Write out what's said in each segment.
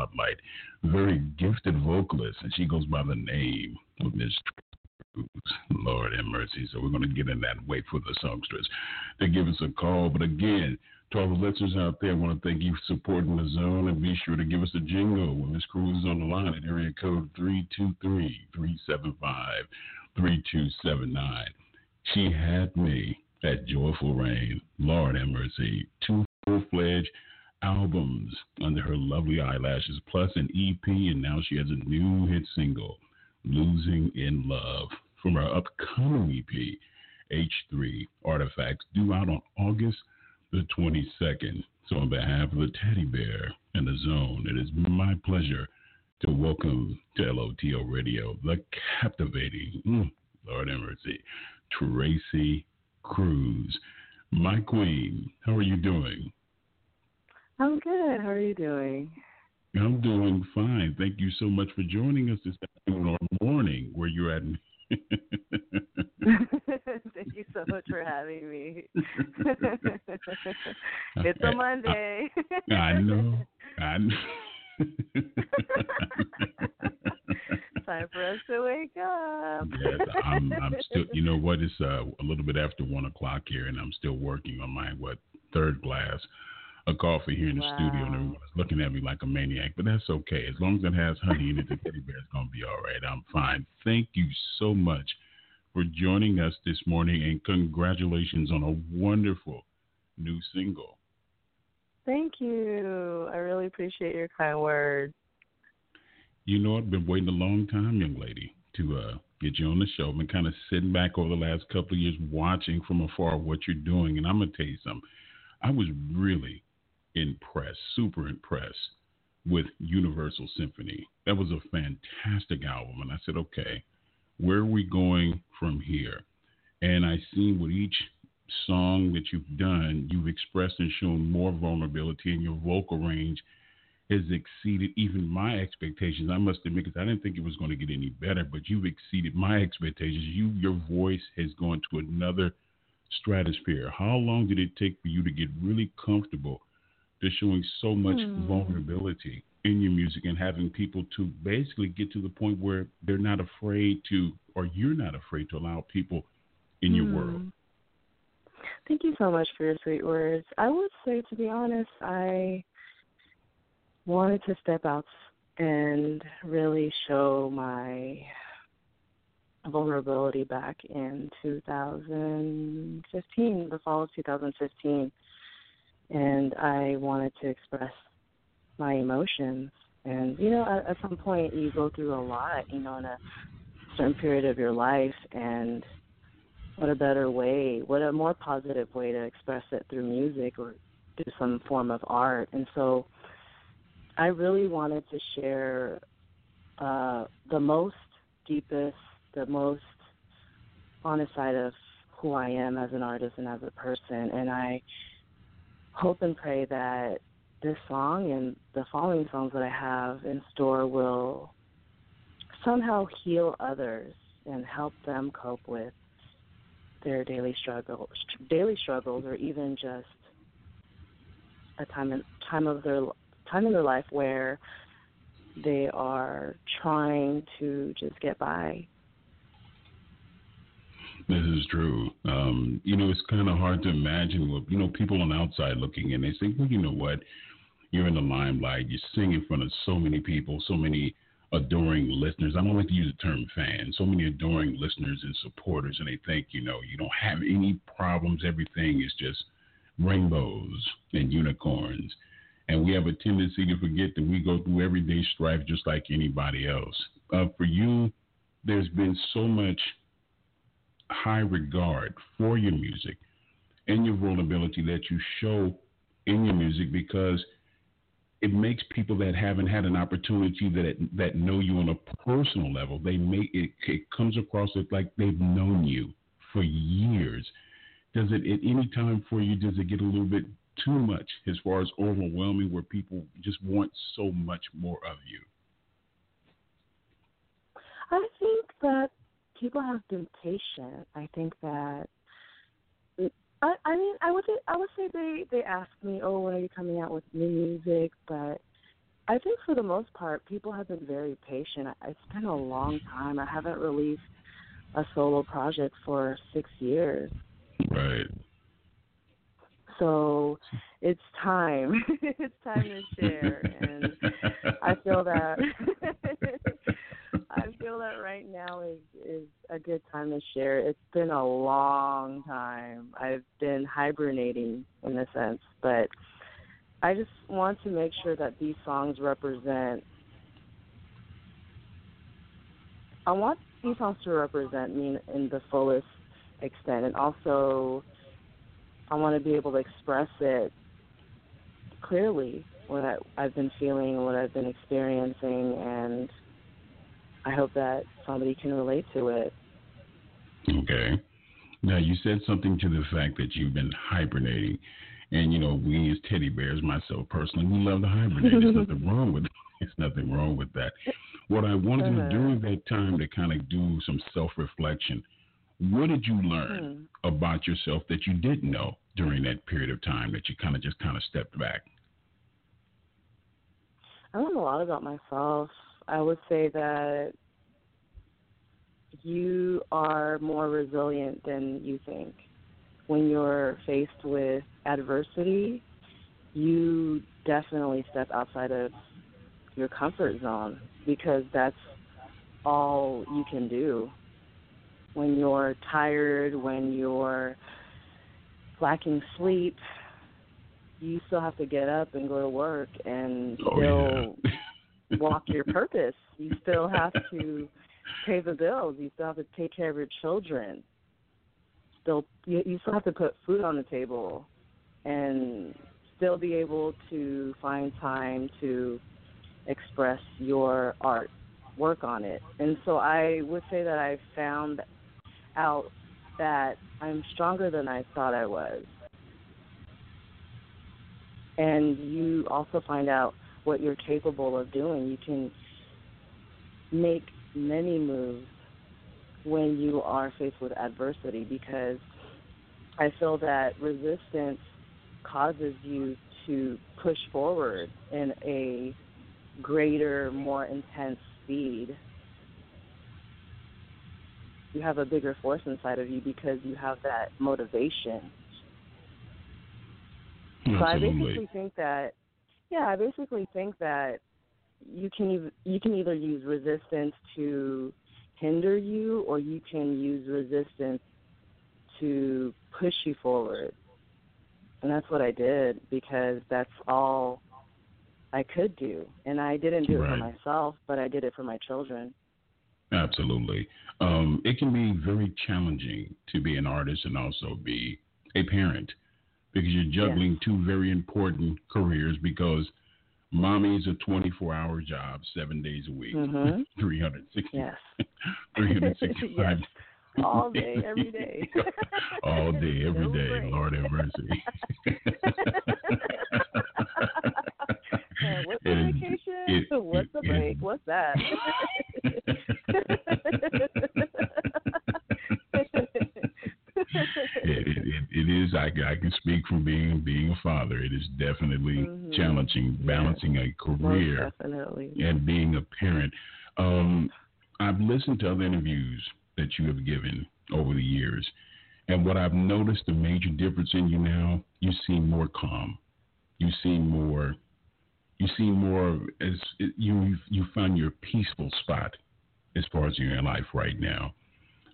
Spotlight, very gifted vocalist, and she goes by the name of Miss. Lord have mercy. So we're going to get in that wait for the songstress to give us a call. But again, to all the listeners out there, I want to thank you for supporting the zone and be sure to give us a jingle when Miss Cruz is on the line at area code 323-375-3279. She had me at Joyful Rain. Lord have mercy. Two full-fledged albums under her lovely eyelashes, plus an EP, and now she has a new hit single, Losing in Love, from her upcoming EP, H3 Artifacts, due out on August the 22nd. So, on behalf of the Teddy Bear and the Zone, it is my pleasure to welcome to LOTL Radio the captivating, mm, Lord have mercy, Tracy Cruz. My queen, how are you doing? I'm good. How are you doing? I'm doing fine. Thank you so much for joining us this afternoon or morning where you're at. Thank you so much for having me. it's a Monday. I know. I know. Time for us to wake up. yes, I'm, I'm still. You know what? It's uh, a little bit after one o'clock here, and I'm still working on my what third glass of coffee here in the Wow. studio, and everyone's looking at me like a maniac. But that's okay. As long as it has honey in it, the teddy bear's gonna be all right. I'm fine. Thank you so much for joining us this morning, and congratulations on a wonderful new single. Thank you. I really appreciate your kind words. You know, I've been waiting a long time, young lady, to uh, get you on the show. I've been kind of sitting back over the last couple of years, watching from afar what you're doing. And I'm going to tell you something. I was really impressed, super impressed with Universoul Symphony. That was a fantastic album. And I said, okay, where are we going from here? And I seen with each song that you've done, you've expressed and shown more vulnerability, and your vocal range has exceeded even my expectations. I must admit, because I didn't think it was going to get any better, but you've exceeded my expectations. You, your voice has gone to another stratosphere. How long did it take for you to get really comfortable to showing so much Hmm. vulnerability in your music and having people to basically get to the point where they're not afraid to, or you're not afraid to allow people in your Hmm. world? Thank you so much for your sweet words. I would say, to be honest, I wanted to step out and really show my vulnerability back in 2015, the fall of 2015. And I wanted to express my emotions. And, you know, at, at some point you go through a lot, you know, in a certain period of your life. And what a better way, what a more positive way to express it through music or through some form of art. And so I really wanted to share uh, the most deepest, the most honest side of who I am as an artist and as a person. And I hope and pray that this song and the following songs that I have in store will somehow heal others and help them cope with their daily struggles, daily struggles, or even just a time in, time of their time in their life where they are trying to just get by. This is true. Um, you know, it's kind of hard to imagine what you know people on the outside looking in. They say, well, you know what? You're in the limelight. You sing in front of so many people, so many adoring listeners. I don't like to use the term fan. So many adoring listeners and supporters, and they think, you know, you don't have any problems. Everything is just rainbows and unicorns. And we have a tendency to forget that we go through everyday strife just like anybody else. Uh, for you, there's been so much high regard for your music and your vulnerability that you show in your music because – it makes people that haven't had an opportunity that that know you on a personal level. They make it, it comes across it like they've known you for years. Does it at any time for you? Does it get a little bit too much as far as overwhelming, where people just want so much more of you? I think that people have been patient. I think that I, I mean, I would say, I would say they they ask me, "Oh, when are you coming out with new music?" But I think for the most part, people have been very patient. It's been a long time. I haven't released a solo project for six years. Right. So it's time. it's time to share, and I feel that I feel that right now is is a good time to share. It's been a long time. I've been hibernating in a sense, but I just want to make sure that these songs represent. I want these songs to represent me in the fullest extent, and also I want to be able to express it clearly what I, I've been feeling, what I've been experiencing, and I hope that somebody can relate to it. Okay. Now you said something to the fact that you've been hibernating, and you know we as teddy bears, myself personally, we love to hibernate. There's nothing wrong with there's nothing wrong with that. What I wanted uh-huh. to do during that time to kind of do some self reflection. What did you learn hmm. about yourself that you didn't know during that period of time that you kind of just kind of stepped back? I learned a lot about myself. I would say that you are more resilient than you think. When you're faced with adversity, you definitely step outside of your comfort zone because that's all you can do. When you're tired, when you're lacking sleep, you still have to get up and go to work and oh, still yeah. walk your purpose. You still have to pay the bills. You still have to take care of your children. Still, you, you still have to put food on the table, and still be able to find time to express your art, work on it. And so I would say that I found out that I'm stronger than I thought I was. And you also find out what you're capable of doing. You can make many moves when you are faced with adversity because I feel that resistance causes you to push forward in a greater, more intense speed. You have a bigger force inside of you because you have that motivation. Absolutely. So I basically think that yeah, I basically think that you can you can either use resistance to hinder you, or you can use resistance to push you forward. And that's what I did because that's all I could do. And I didn't do right. it for myself, but I did it for my children. Absolutely. Um, it can be very challenging to be an artist and also be a parent because you're juggling two very important careers because mommy is a 24 hour job, seven days a week, mm-hmm. 360, yes. 365 yes. All day, every day. All day, every no day. Break. Lord have mercy. what's the vacation? It, What's the break? What's that? it, it, it is. I, I can speak from being being a father. It is definitely Mhm. challenging balancing a career and being a parent. Um, I've listened to other interviews that you have given over the years, and what I've noticed the major difference in you now, you seem more calm. You seem more. You seem more as you you find your peaceful spot as far as you're in life right now.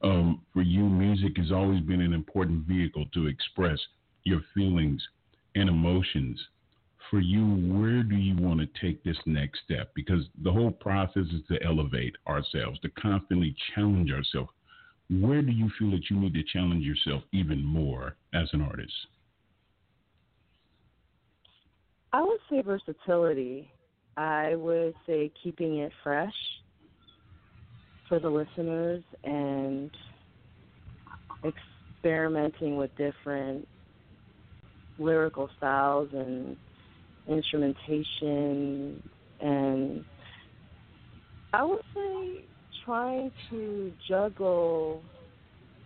Um, for you, music has always been an important vehicle to express your feelings and emotions for you, where do you want to take this next step? Because the whole process is to elevate ourselves, to constantly challenge ourselves. Where do you feel that you need to challenge yourself even more as an artist? I would say versatility. I would say keeping it fresh for the listeners and experimenting with different lyrical styles and instrumentation and I would say trying to juggle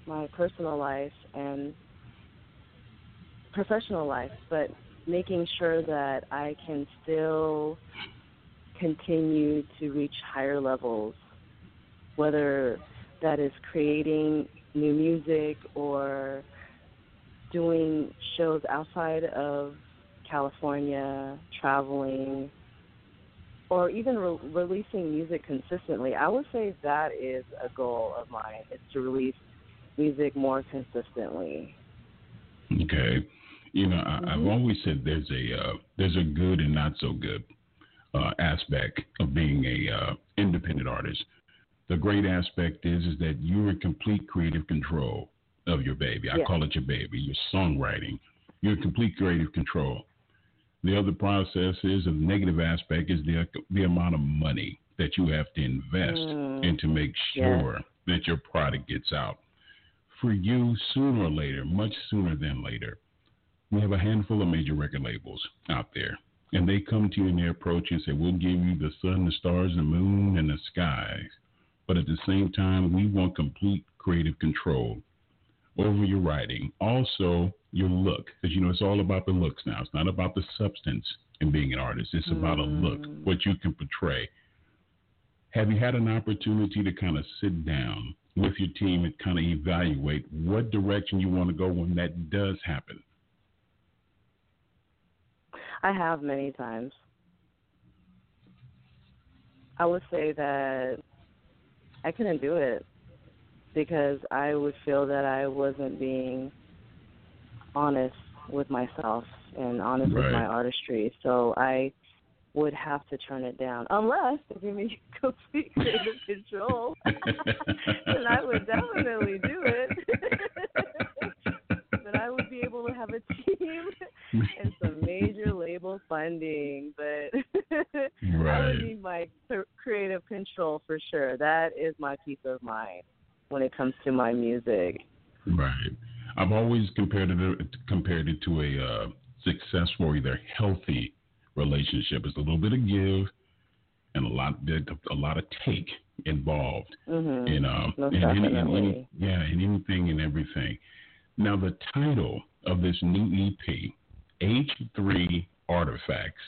my personal life and professional life, but making sure that I can still continue to reach higher levels, whether that is creating new music or doing shows outside of California, traveling, or even re- releasing music consistently. I would say that is a goal of mine, is to release music more consistently. Okay, you know I, I've Mhm. always said there's a uh, there's a good and not so good uh, aspect of being a uh, independent artist. The great aspect is is that you're in complete creative control of your baby. I Yeah. call it your baby, your songwriting. You're in complete creative control. The other process is a negative aspect is the the amount of money that you have to invest Mm. and to make Yeah. sure that your product gets out. For you, sooner or later, much sooner than later, we have a handful of major record labels out there. And they come to you and they approach you and say, We'll give you the sun, the stars, the moon, and the skies. But at the same time, we want complete creative control over your writing. Also, your look. Because, you know, it's all about the looks now. It's not about the substance in being an artist, it's about a look, Mm. what you can portray. Have you had an opportunity to kind of sit down with your team and kind of evaluate what direction you want to go when that does happen? I have many times. I would say that I couldn't do it because I would feel that I wasn't being honest with myself and honest with my artistry. So I would have to turn it down unless they give me complete creative control. then I would definitely do it. but I would be able to have a team and some major label funding, but I Right. would need my creative control for sure. That is my peace of mind when it comes to my music. Right. I've always compared it compared it to a uh, successful, either healthy relationship. It's a little bit of give and a lot bit a lot of take involved hmm in Most in any, in any yeah in anything and everything. Now the title of this new EP, H3 Artifacts.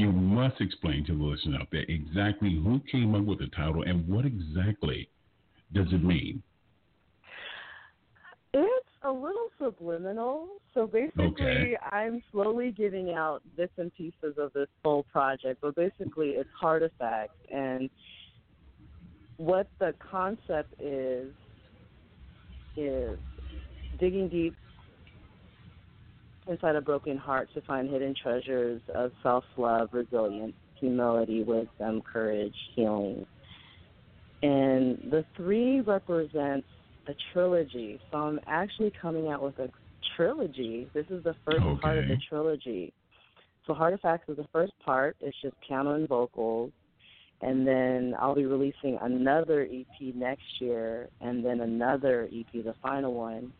You must explain to the listener out there exactly who came up with the title and what exactly does it mean. It's a little subliminal. So basically, Okay. I'm slowly giving out bits and pieces of this whole project. But basically, it's heart artifacts. And what the concept is, is digging deep inside a broken heart to find hidden treasures of self love, resilience, humility, wisdom, courage, healing. And the three represents a trilogy. So I'm actually coming out with a trilogy. This is the first part of the trilogy. So Artifacts is the first part. It's just piano and vocals. And then I'll be releasing another EP next year, and then another EP, the final one,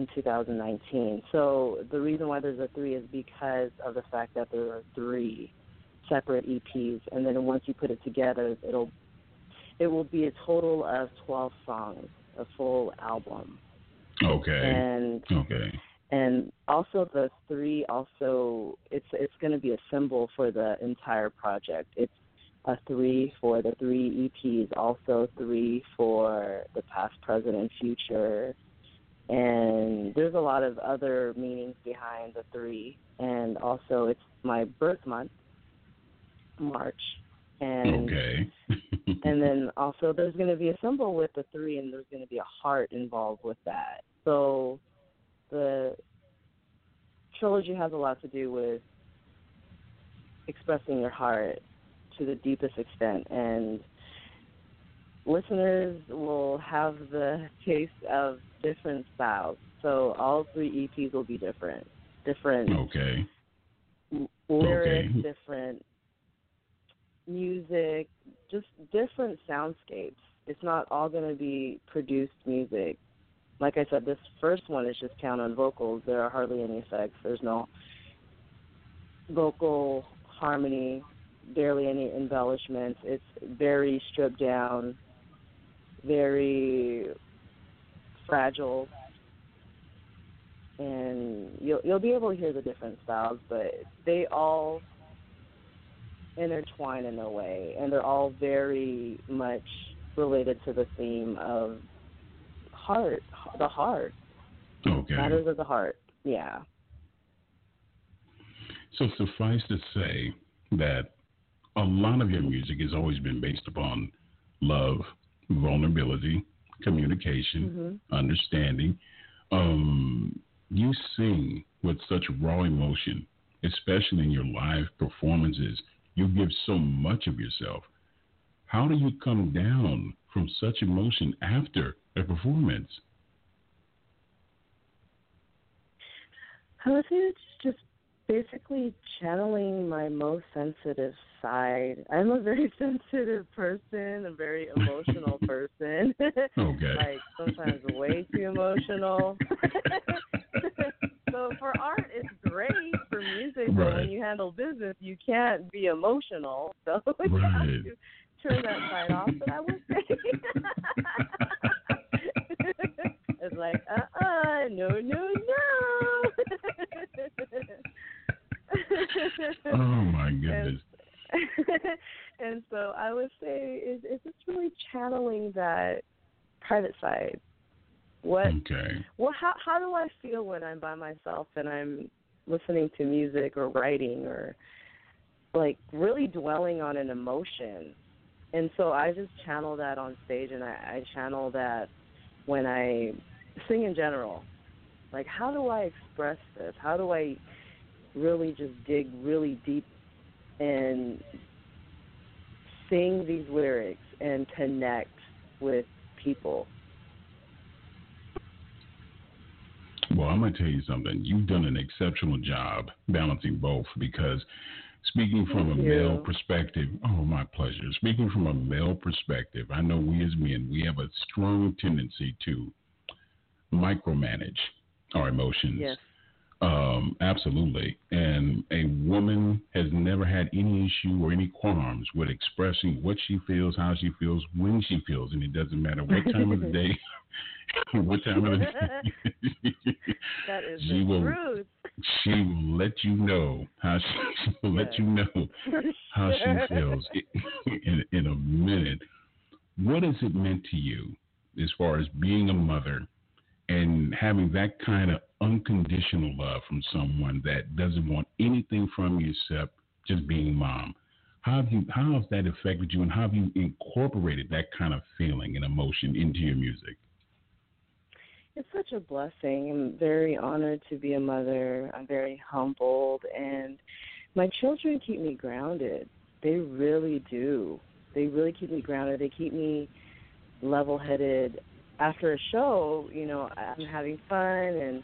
in 2019. So the reason why there's a three is because of the fact that there are three separate EPs, and then once you put it together, it'll it will be a total of 12 songs, a full album. Okay. And okay. and also the three also it's it's going to be a symbol for the entire project. It's a three for the three EPs, also three for the past, present, and future. And there's a lot of other meanings behind the three. And also, it's my birth month, March. And okay. and then also there's going to be a symbol with the three, and there's going to be a heart involved with that. So the trilogy has a lot to do with expressing your heart to the deepest extent and listeners will have the taste of different styles so all three eps will be different different okay lyrics okay. different music just different soundscapes it's not all going to be produced music like I said, this first one is just count on vocals. There are hardly any effects. There's no vocal harmony, barely any embellishments. It's very stripped down, very fragile, and you'll you'll be able to hear the different styles, but they all intertwine in a way, and they're all very much related to the theme of heart, the heart. Okay. Matters of the heart. Yeah. So suffice to say that a lot of your music has always been based upon love, vulnerability, communication, Mm-hmm. understanding. Um, you sing with such raw emotion, especially in your live performances. You give so much of yourself. How do you come down from such emotion after a performance? I would say it's just basically channeling my most sensitive side. I'm a very sensitive person, a very emotional person. Okay. like sometimes way too emotional. so for art it's great for music, but when you handle business you can't be emotional. So you Right. have to turn that side off. But I would say it's like, uh uh no, no, no Oh my goodness. and so I would say is is just really channeling that private side. What Okay. well how how do I feel when I'm by myself and I'm listening to music or writing or like really dwelling on an emotion. And so I just channel that on stage and I, I channel that when I sing in general. Like how do I express this? How do I really just dig really deep and sing these lyrics and connect with people? Well, I'm going to tell you something. You've done an exceptional job balancing both because speaking from Thank a you. male perspective, oh, my pleasure. Speaking from a male perspective, I know we as men, we have a strong tendency to micromanage our emotions. Yes. Um, absolutely. And a woman has never had any issue or any qualms with expressing what she feels, how she feels, when she feels, and it doesn't matter what time of the day, what time of the day. That is she will, truth. She will let you know how she, she will let you know how she feels in, in a minute. What has it meant to you as far as being a mother and having that kind of unconditional love from someone that doesn't want anything from you except just being mom? How have you how has that affected you and how have you incorporated that kind of feeling and emotion into your music? It's such a blessing. I'm very honored to be a mother. I'm very humbled, and my children keep me grounded. They really do. They really keep me grounded. They keep me level headed. After a show, you know, I'm having fun, and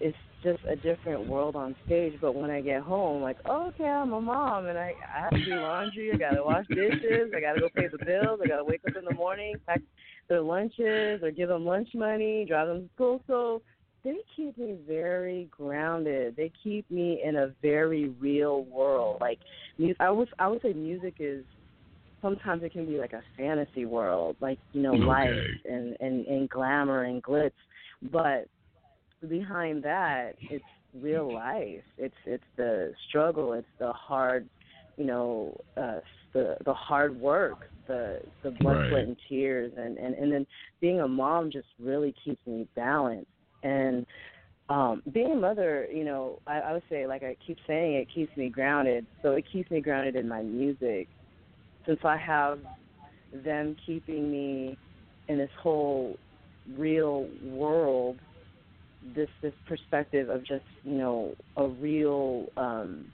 it's just a different world on stage. But when I get home, like, oh, okay, I'm a mom, and I, I have to do laundry. I gotta wash dishes. I gotta go pay the bills. I gotta wake up in the morning, pack their lunches, or give them lunch money, drive them to school. So they keep me very grounded. They keep me in a very real world. Like, I was, I would say, music is sometimes it can be like a fantasy world, like you know, Okay. lights and and and glamour and glitz, but behind that, it's real life. It's it's the struggle. It's the hard, you know, uh, the the hard work, the the blood, Right. sweat, and tears, and and and then being a mom just really keeps me balanced. And um being a mother, you know, I, I would say like I keep saying it keeps me grounded. So it keeps me grounded in my music. Since I have them keeping me in this whole real world this this perspective of just you know a real um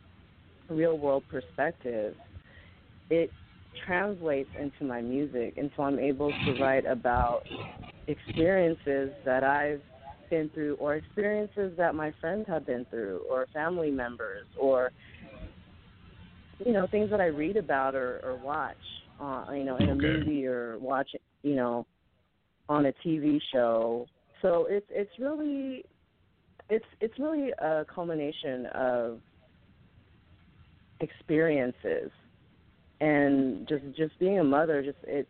real world perspective it translates into my music and so i'm able to write about experiences that i've been through or experiences that my friends have been through or family members or you know things that i read about or or watch uh you know in a Okay. movie or watch you know on a tv show so it's it's really it's it's really a culmination of experiences. And just just being a mother just it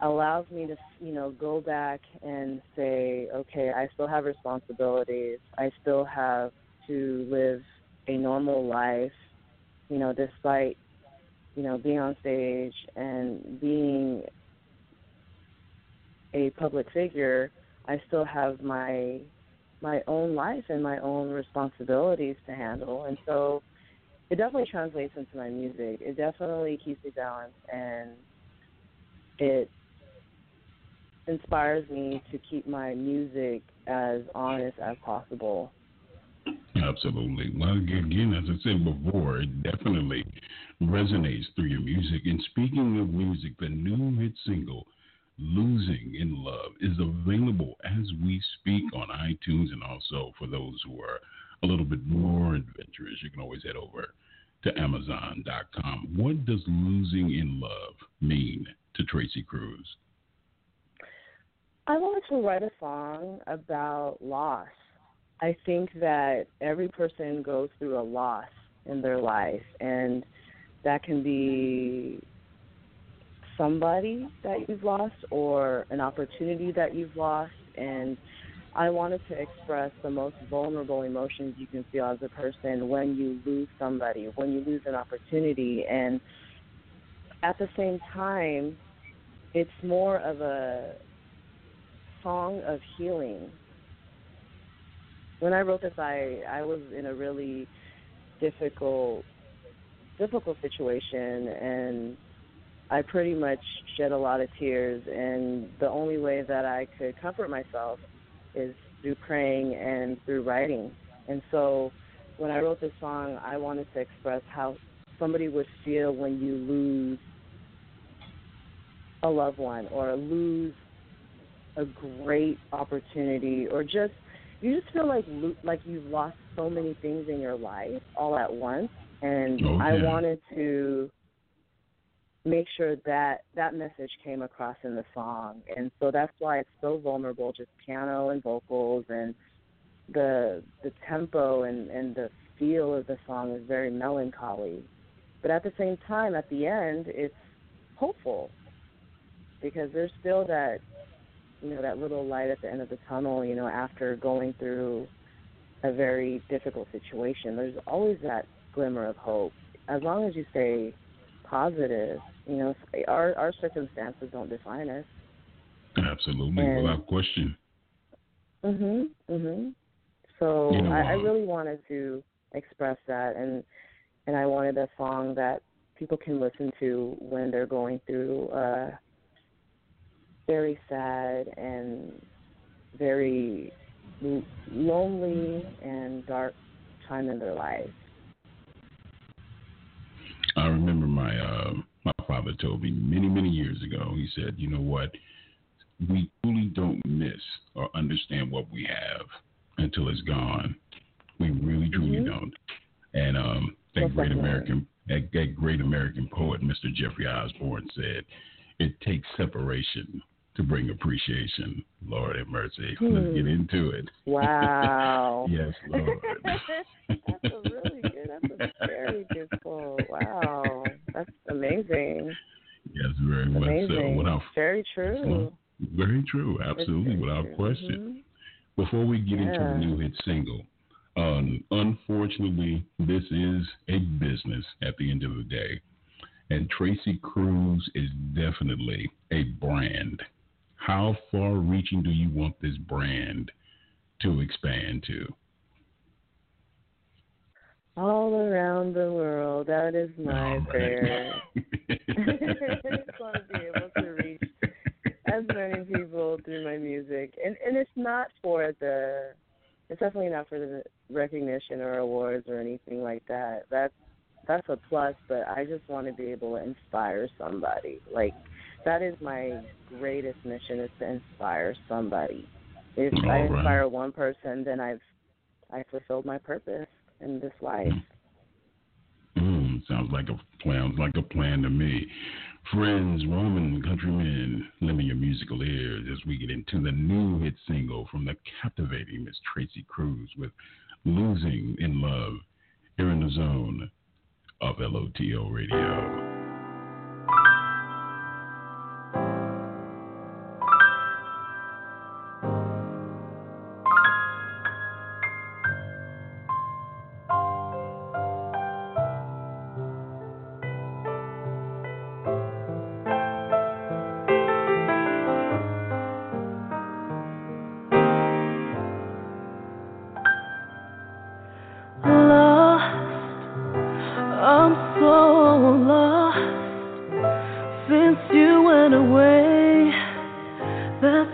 allows me to you know go back and say okay i still have responsibilities. I still have to live a normal life you know despite you know being on stage and being a public figure i still have my my own life and my own responsibilities to handle and so it definitely translates into my music it definitely keeps me balanced and it inspires me to keep my music as honest as possible Absolutely. Well, again, as I said before, it definitely resonates through your music. And speaking of music, the new hit single, Losing in Love, is available as we speak on iTunes. And also for those who are a little bit more adventurous, you can always head over to Amazon.com. What does Losing in Love mean to Tracy Cruz? I wanted to write a song about loss. I think that every person goes through a loss in their life, and that can be somebody that you've lost or an opportunity that you've lost. And I wanted to express the most vulnerable emotions you can feel as a person when you lose somebody, when you lose an opportunity. And at the same time, it's more of a song of healing. When I wrote this, I I was in a really difficult difficult situation, and I pretty much shed a lot of tears. And the only way that I could comfort myself is through praying and through writing. And so, when I wrote this song, I wanted to express how somebody would feel when you lose a loved one or lose a great opportunity or just you just feel like like you've lost so many things in your life all at once and Oh, I wanted to make sure that that message came across in the song. And so that's why it's so vulnerable just piano and vocals and the the tempo and and the feel of the song is very melancholy. But at the same time at the end it's hopeful because there's still that you know that little light at the end of the tunnel you know after going through a very difficult situation. There's always that glimmer of hope. As long as you stay positive you know our our circumstances don't define us Absolutely, And- without question. mhm mhm so You know, I, I uh, really wanted to express that and and I wanted a song that people can listen to when they're going through uh very sad and very lonely and dark time in their life. I remember my uh, my father told me many many years ago. He said, "You know what? We truly don't miss or understand what we have until it's gone. We really truly Mhm. don't." And um, that great. American that, that great American poet, Mr. Jeffrey Osborne, said, "It takes separation to bring appreciation." Lord have mercy. Let's Hmm. get into it. Wow. yes, Lord. that's a really good. That's a very good quote. Wow, that's amazing. Yes, very much so. Without Very true. very true, absolutely, It's- without question. mhm. Before we get into the new hit single, um, unfortunately, this is a business at the end of the day. And Tracy Cruz is definitely a brand. How far reaching do you want this brand to expand to? All around the world. That is my right. prayer. I just want to be able to reach as many people through my music, and and it's not for the, it's definitely not for the recognition or awards or anything like that. That's that's a plus, but I just want to be able to inspire somebody. Like that is my greatest mission is to inspire somebody. If I All right. inspire one person, then I've I fulfilled my purpose in this life. Mm, sounds like a plan. Like a plan to me. Friends, women, countrymen, lend me your musical ears as we get into the new hit single from the captivating Miss Tracy Cruz with "Losing in Love" here in the zone of LOTL Radio.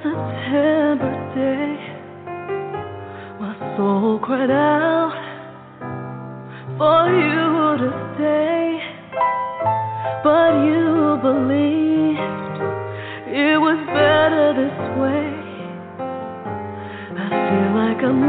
September day, my soul cried out for you to stay, but you believed it was better this way. I feel like I'm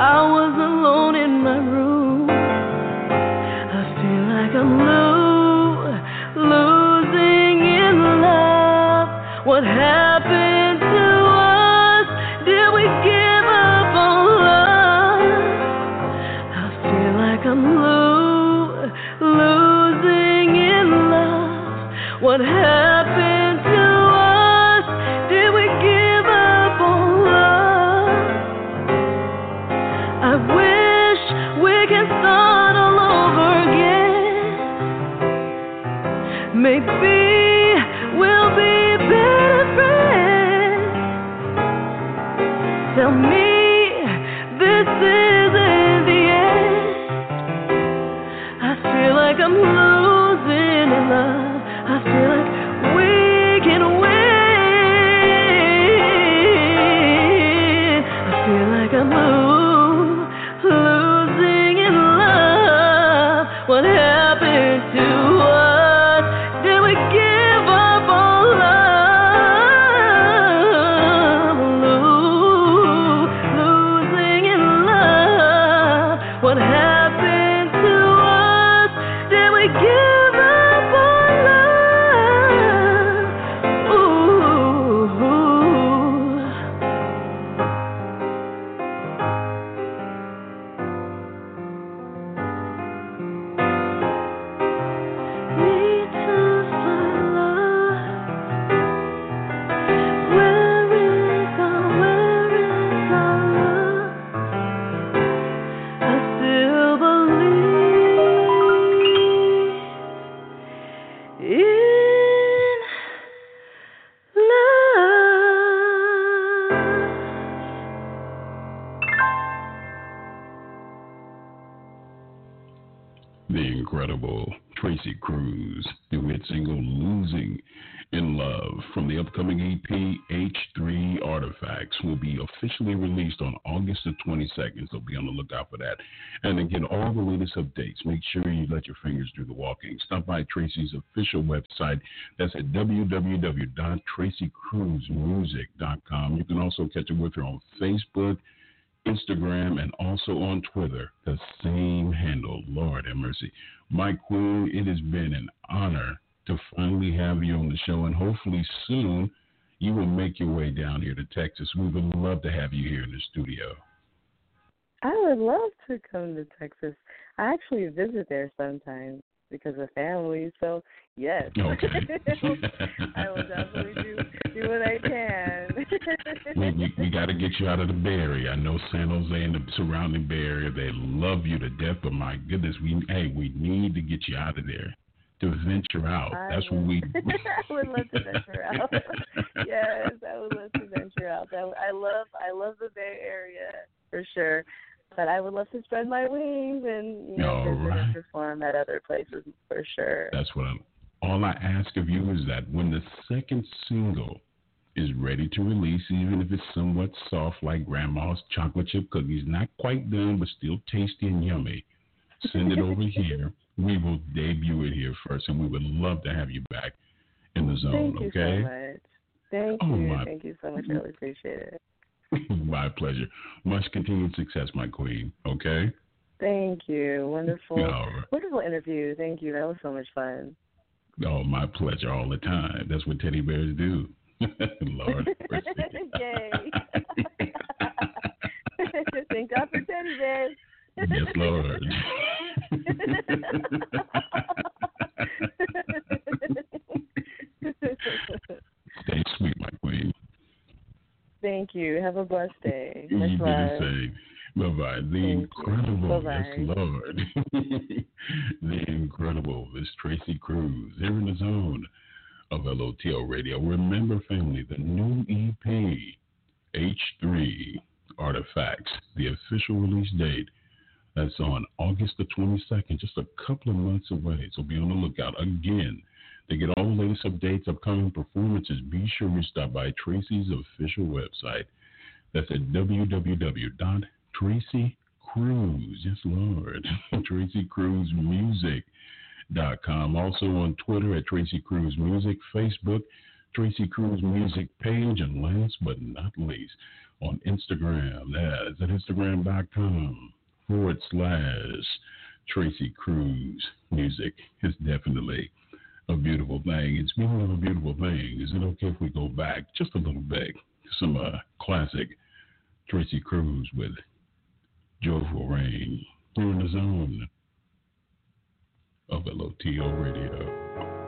I was alone in my room. I feel like I'm lo- Tell me updates, make sure you let your fingers do the walking. Stop by Tracy's official website. That's at www.tracycruzmusic.com. You can also catch up with her on Facebook. Instagram and also on Twitter, the same handle. Lord have mercy. My queen, it has been an honor to finally have you on the show, and hopefully soon you will make your way down here to Texas. We would love to have you here in the studio. I would love to come to Texas. I actually visit there sometimes because of family. So yes, Okay. I will definitely do do what I can. we, we, we got to get you out of the Bay Area. I know San Jose and the surrounding Bay Area, they love you to death, but my goodness, we hey, we need to get you out of there to venture out. I That's what we. I would love to venture out. yes, I would love to venture out. I love I love the Bay Area for sure. But I would love to spread my wings and you know visit right. and perform at other places for sure. That's what I'm. All I ask of you is that when the second single is ready to release, even if it's somewhat soft like Grandma's chocolate chip cookies, not quite done but still tasty and yummy, send it over here. We will debut it here first, and we would love to have you back in the zone. Thank you okay? so much. Thank Oh, you. my- Thank you so much. I really appreciate it. my pleasure. Much continued success, my queen. Okay. Thank you. Wonderful. Right. Wonderful interview. Thank you. That was so much fun. Oh, my pleasure all the time. That's what teddy bears do. Lord. Yay. Thank God for teddy bears. Yes, Lord. Stay sweet, my queen. Thank you. Have a blessed day. You Much do the love. same. Bye bye. The Thank incredible, yes, Lord. the incredible Miss Tracy Cruz. Here in the zone of LOTL Radio. Remember, family, the new EP, H3 Artifacts, the official release date. That's on August the 22nd, just a couple of months away. So be on the lookout. Again, to get all the latest updates, upcoming performances, be sure you stop by Tracy's official website. That's at www.tracycruz, yes, Lord, tracycruzmusic.com. Also on Twitter at Tracy Cruz Music, Facebook, Tracy Cruz Music page, and last but not least, on Instagram, that is at instagram.com forward slash Tracy Cruz Music. It's definitely a beautiful thing. And speaking of a beautiful thing, is it okay if we go back just a little bit to some uh, classic Tracy Cruz with Joyful Rain here in the zone of LOTL Radio.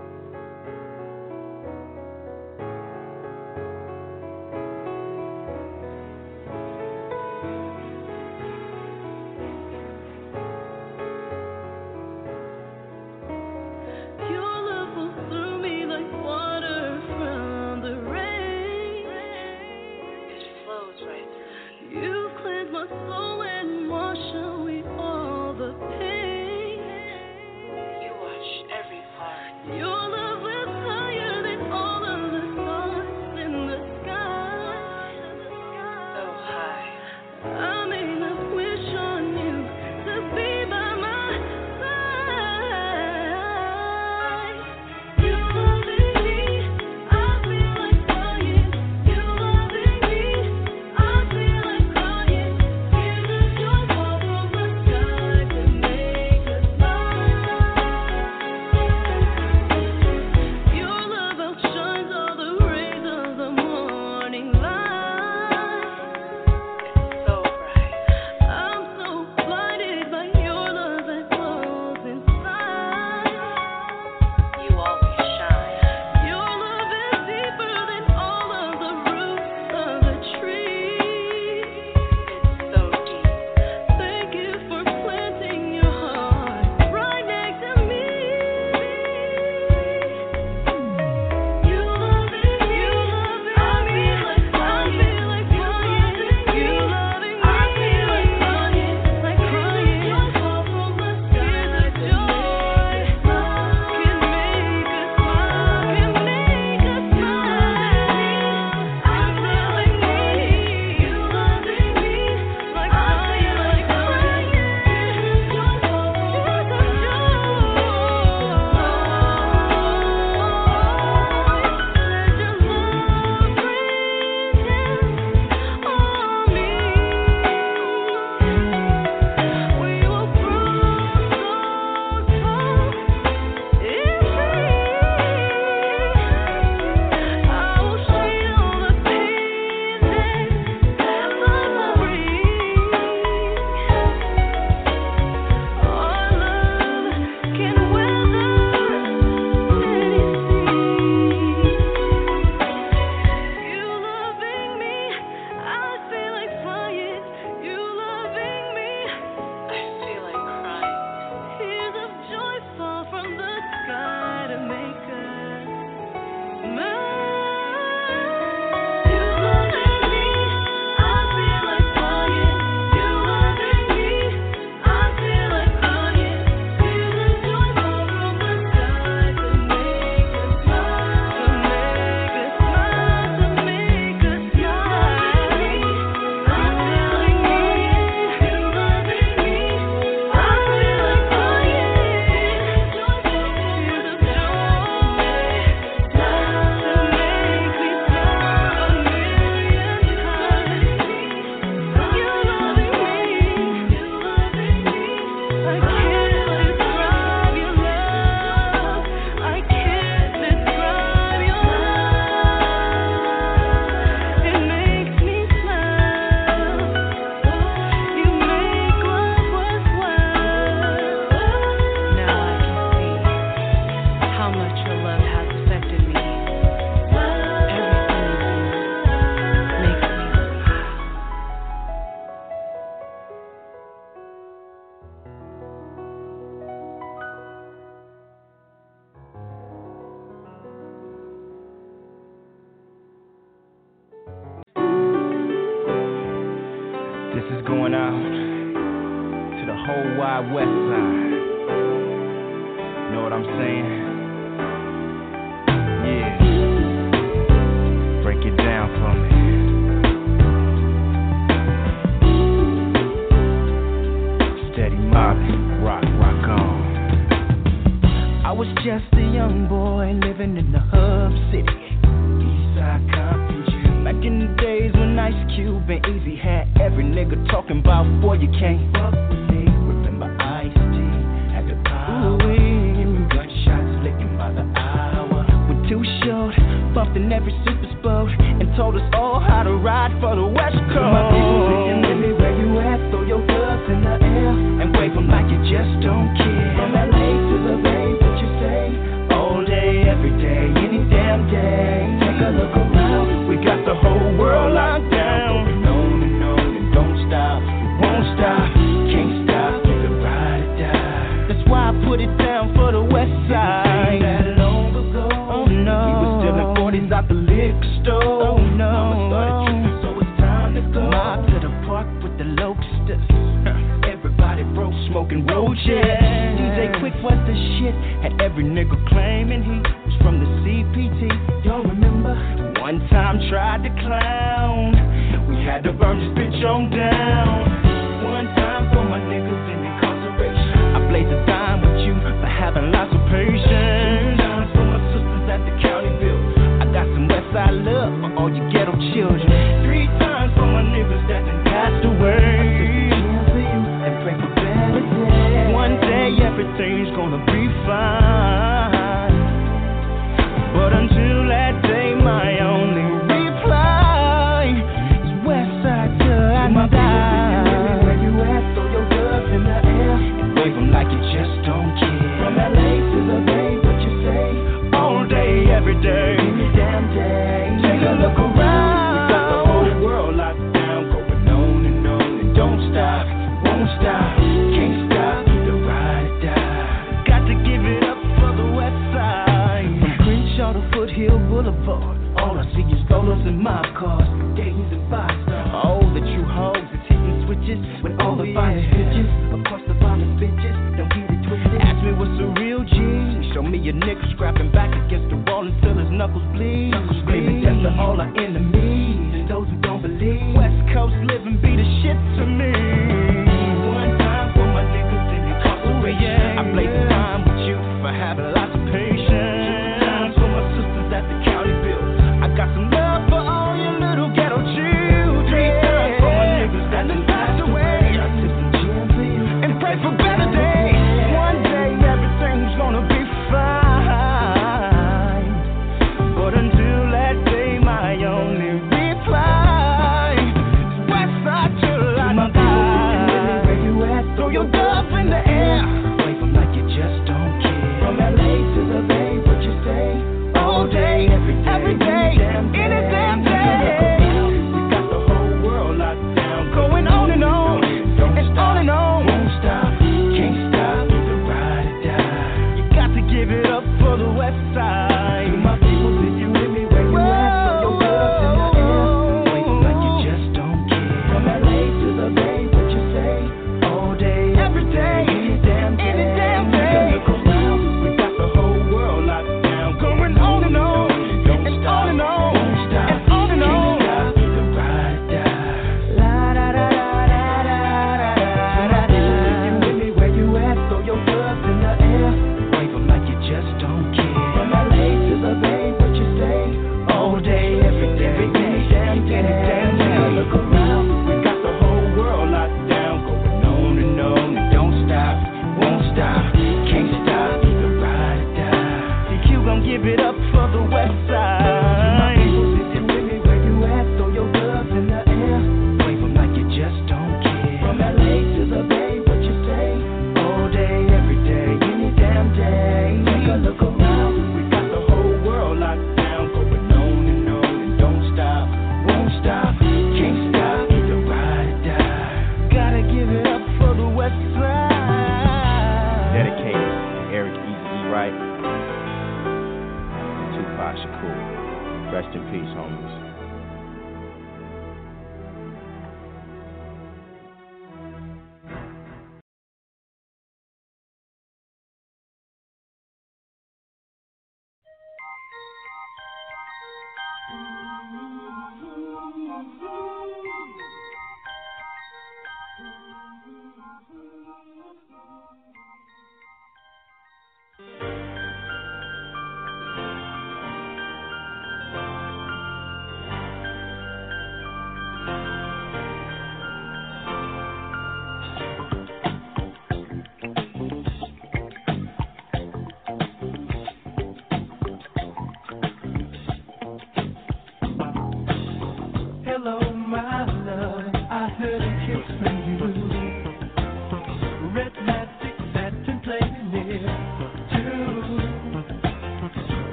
away from life. in the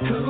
Hello.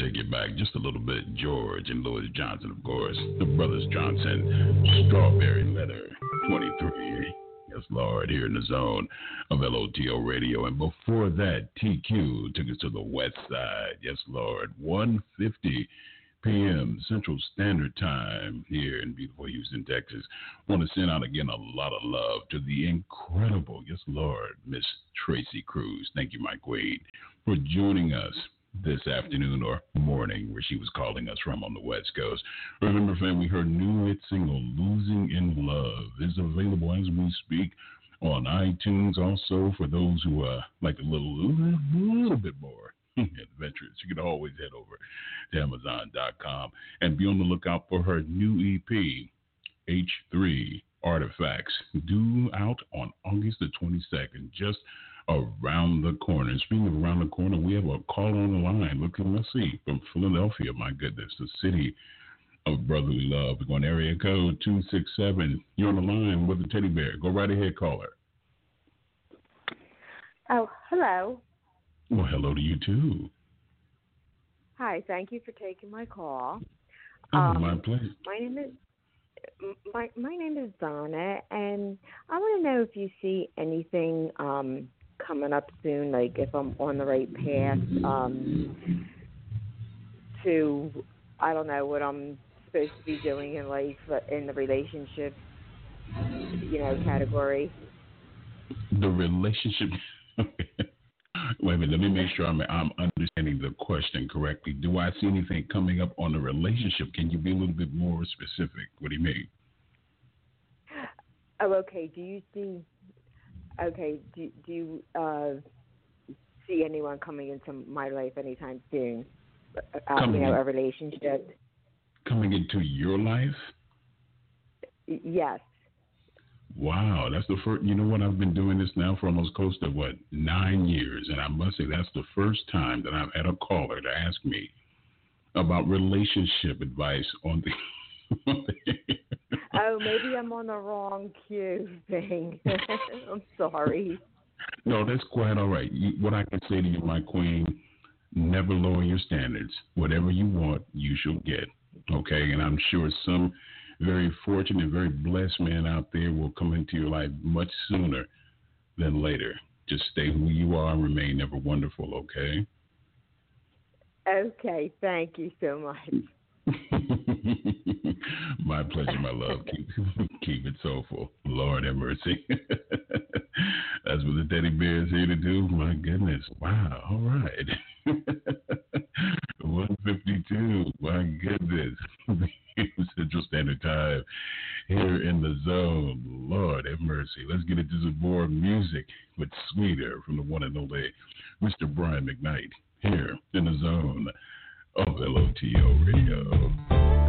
Take it back just a little bit. George and Louis Johnson, of course. The Brothers Johnson, Strawberry Letter 23. Yes, Lord, here in the zone of LOTL Radio. And before that, TQ took us to the west side. Yes, Lord, 150 p.m. Central Standard Time here in beautiful Houston, Texas. Want to send out again a lot of love to the incredible, yes, Lord, Miss Tracy Cruz. Thank you, Mike Wade, for joining us this afternoon or morning where she was calling us from on the West Coast. Remember, family, her new hit single, Losing in Love, is available as we speak on iTunes. Also, for those who uh, like a little, a little bit more adventurous, you can always head over to Amazon.com and be on the lookout for her new EP, H3 Artifacts, due out on August the 22nd. Just around the corner. And speaking of around the corner, we have a call on the line. Look, let's see, from Philadelphia. My goodness, the city of brotherly love. We're going area code two six seven. You're on the line with the teddy bear. Go right ahead, caller. Oh, hello. Well, hello to you too. Hi, thank you for taking my call. Oh, Um, my pleasure. My name is my my name is Donna, and I want to know if you see anything um, coming up soon, like if I'm on the right path um, to I don't know what I'm supposed to be doing in life uh, in the relationship, you know, category. The relationship. Wait a minute. Let me make sure I'm I'm understanding the question correctly. Do I see anything coming up on the relationship? Can you be a little bit more specific? What do you mean? Oh, okay. Do you see? Okay. Do do you uh, see anyone coming into my life anytime soon? Uh, Coming you know, in- a relationship. Coming into your life? Yes. Wow, that's the first. You know what? I've been doing this now for almost close to what nine years, and I must say that's the first time that I've had a caller to ask me about relationship advice on the. Oh, maybe I'm on the wrong queue thing. I'm sorry. no, that's quite all right. You, what I can say to you, my queen, never lower your standards. Whatever you want, you shall get. Okay, and I'm sure some very fortunate, very blessed man out there will come into your life much sooner than later. Just stay who you are and remain ever wonderful, okay? Okay, thank you so much. my pleasure, my love. Keep, keep it soulful. Lord have mercy. That's what the teddy bear is here to do. My goodness. Wow. All right. 152. My goodness. Central Standard Time here in the zone. Lord have mercy. Let's get into some more music with Sweeter from the one and only Mr. Brian McKnight here in the zone of LOTL Radio.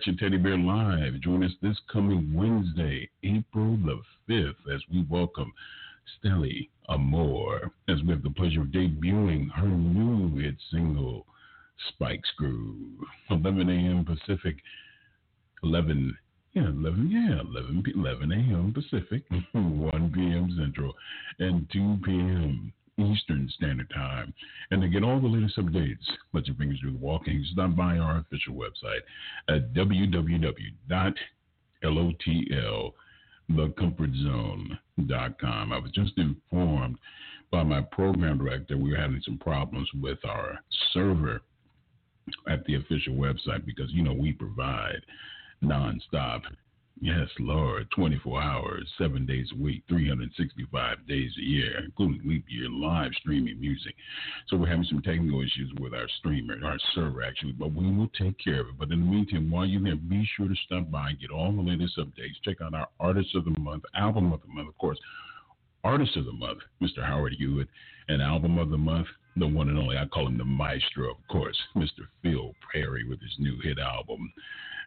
Catch teddy bear live. Join us this coming Wednesday, April the 5th, as we welcome Stelly Amore, as we have the pleasure of debuting her new hit single, Spike Screw. 11 a.m. Pacific, 11 yeah, 11, yeah, 11, 11 a.m. Pacific, 1 p.m. Central, and 2 p.m. Eastern Standard Time. And to get all the latest updates, let your fingers do the by our official website at www.lotlthecomfortzone.com. I was just informed by my program director we were having some problems with our server at the official website because, you know, we provide nonstop Yes, Lord, 24 hours, seven days a week, 365 days a year, including leap year live streaming music. So we're having some technical issues with our streamer, our server actually, but we will take care of it. But in the meantime, while you're there, be sure to stop by and get all the latest updates. Check out our Artist of the Month, Album of the Month, of course. Artist of the Month, Mr. Howard Hewitt, and Album of the Month, the one and only, I call him the maestro, of course, Mr. Phil Perry with his new hit album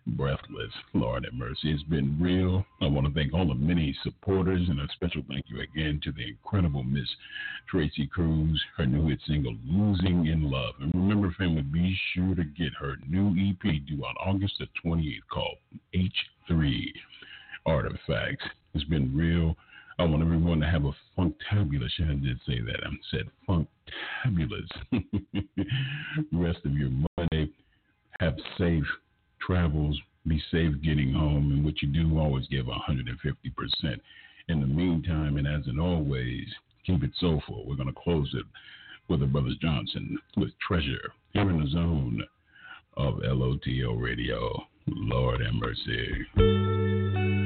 breathless. Lord have mercy. It's been real. I want to thank all the many supporters and a special thank you again to the incredible Miss Tracy Cruz, her new hit single, Losing in Love. And remember, family, be sure to get her new EP due on August the 28th called H3 Artifacts. It's been real. I want everyone to have a funktabulous, I did say that, I said funktabulous rest of your Monday. Have safe travels, be safe getting home, and what you do, always give 150%. In the meantime, and as in always, keep it soulful. We're going to close it with the Brothers Johnson with Treasure here in the zone of LOTL Radio. Lord have mercy.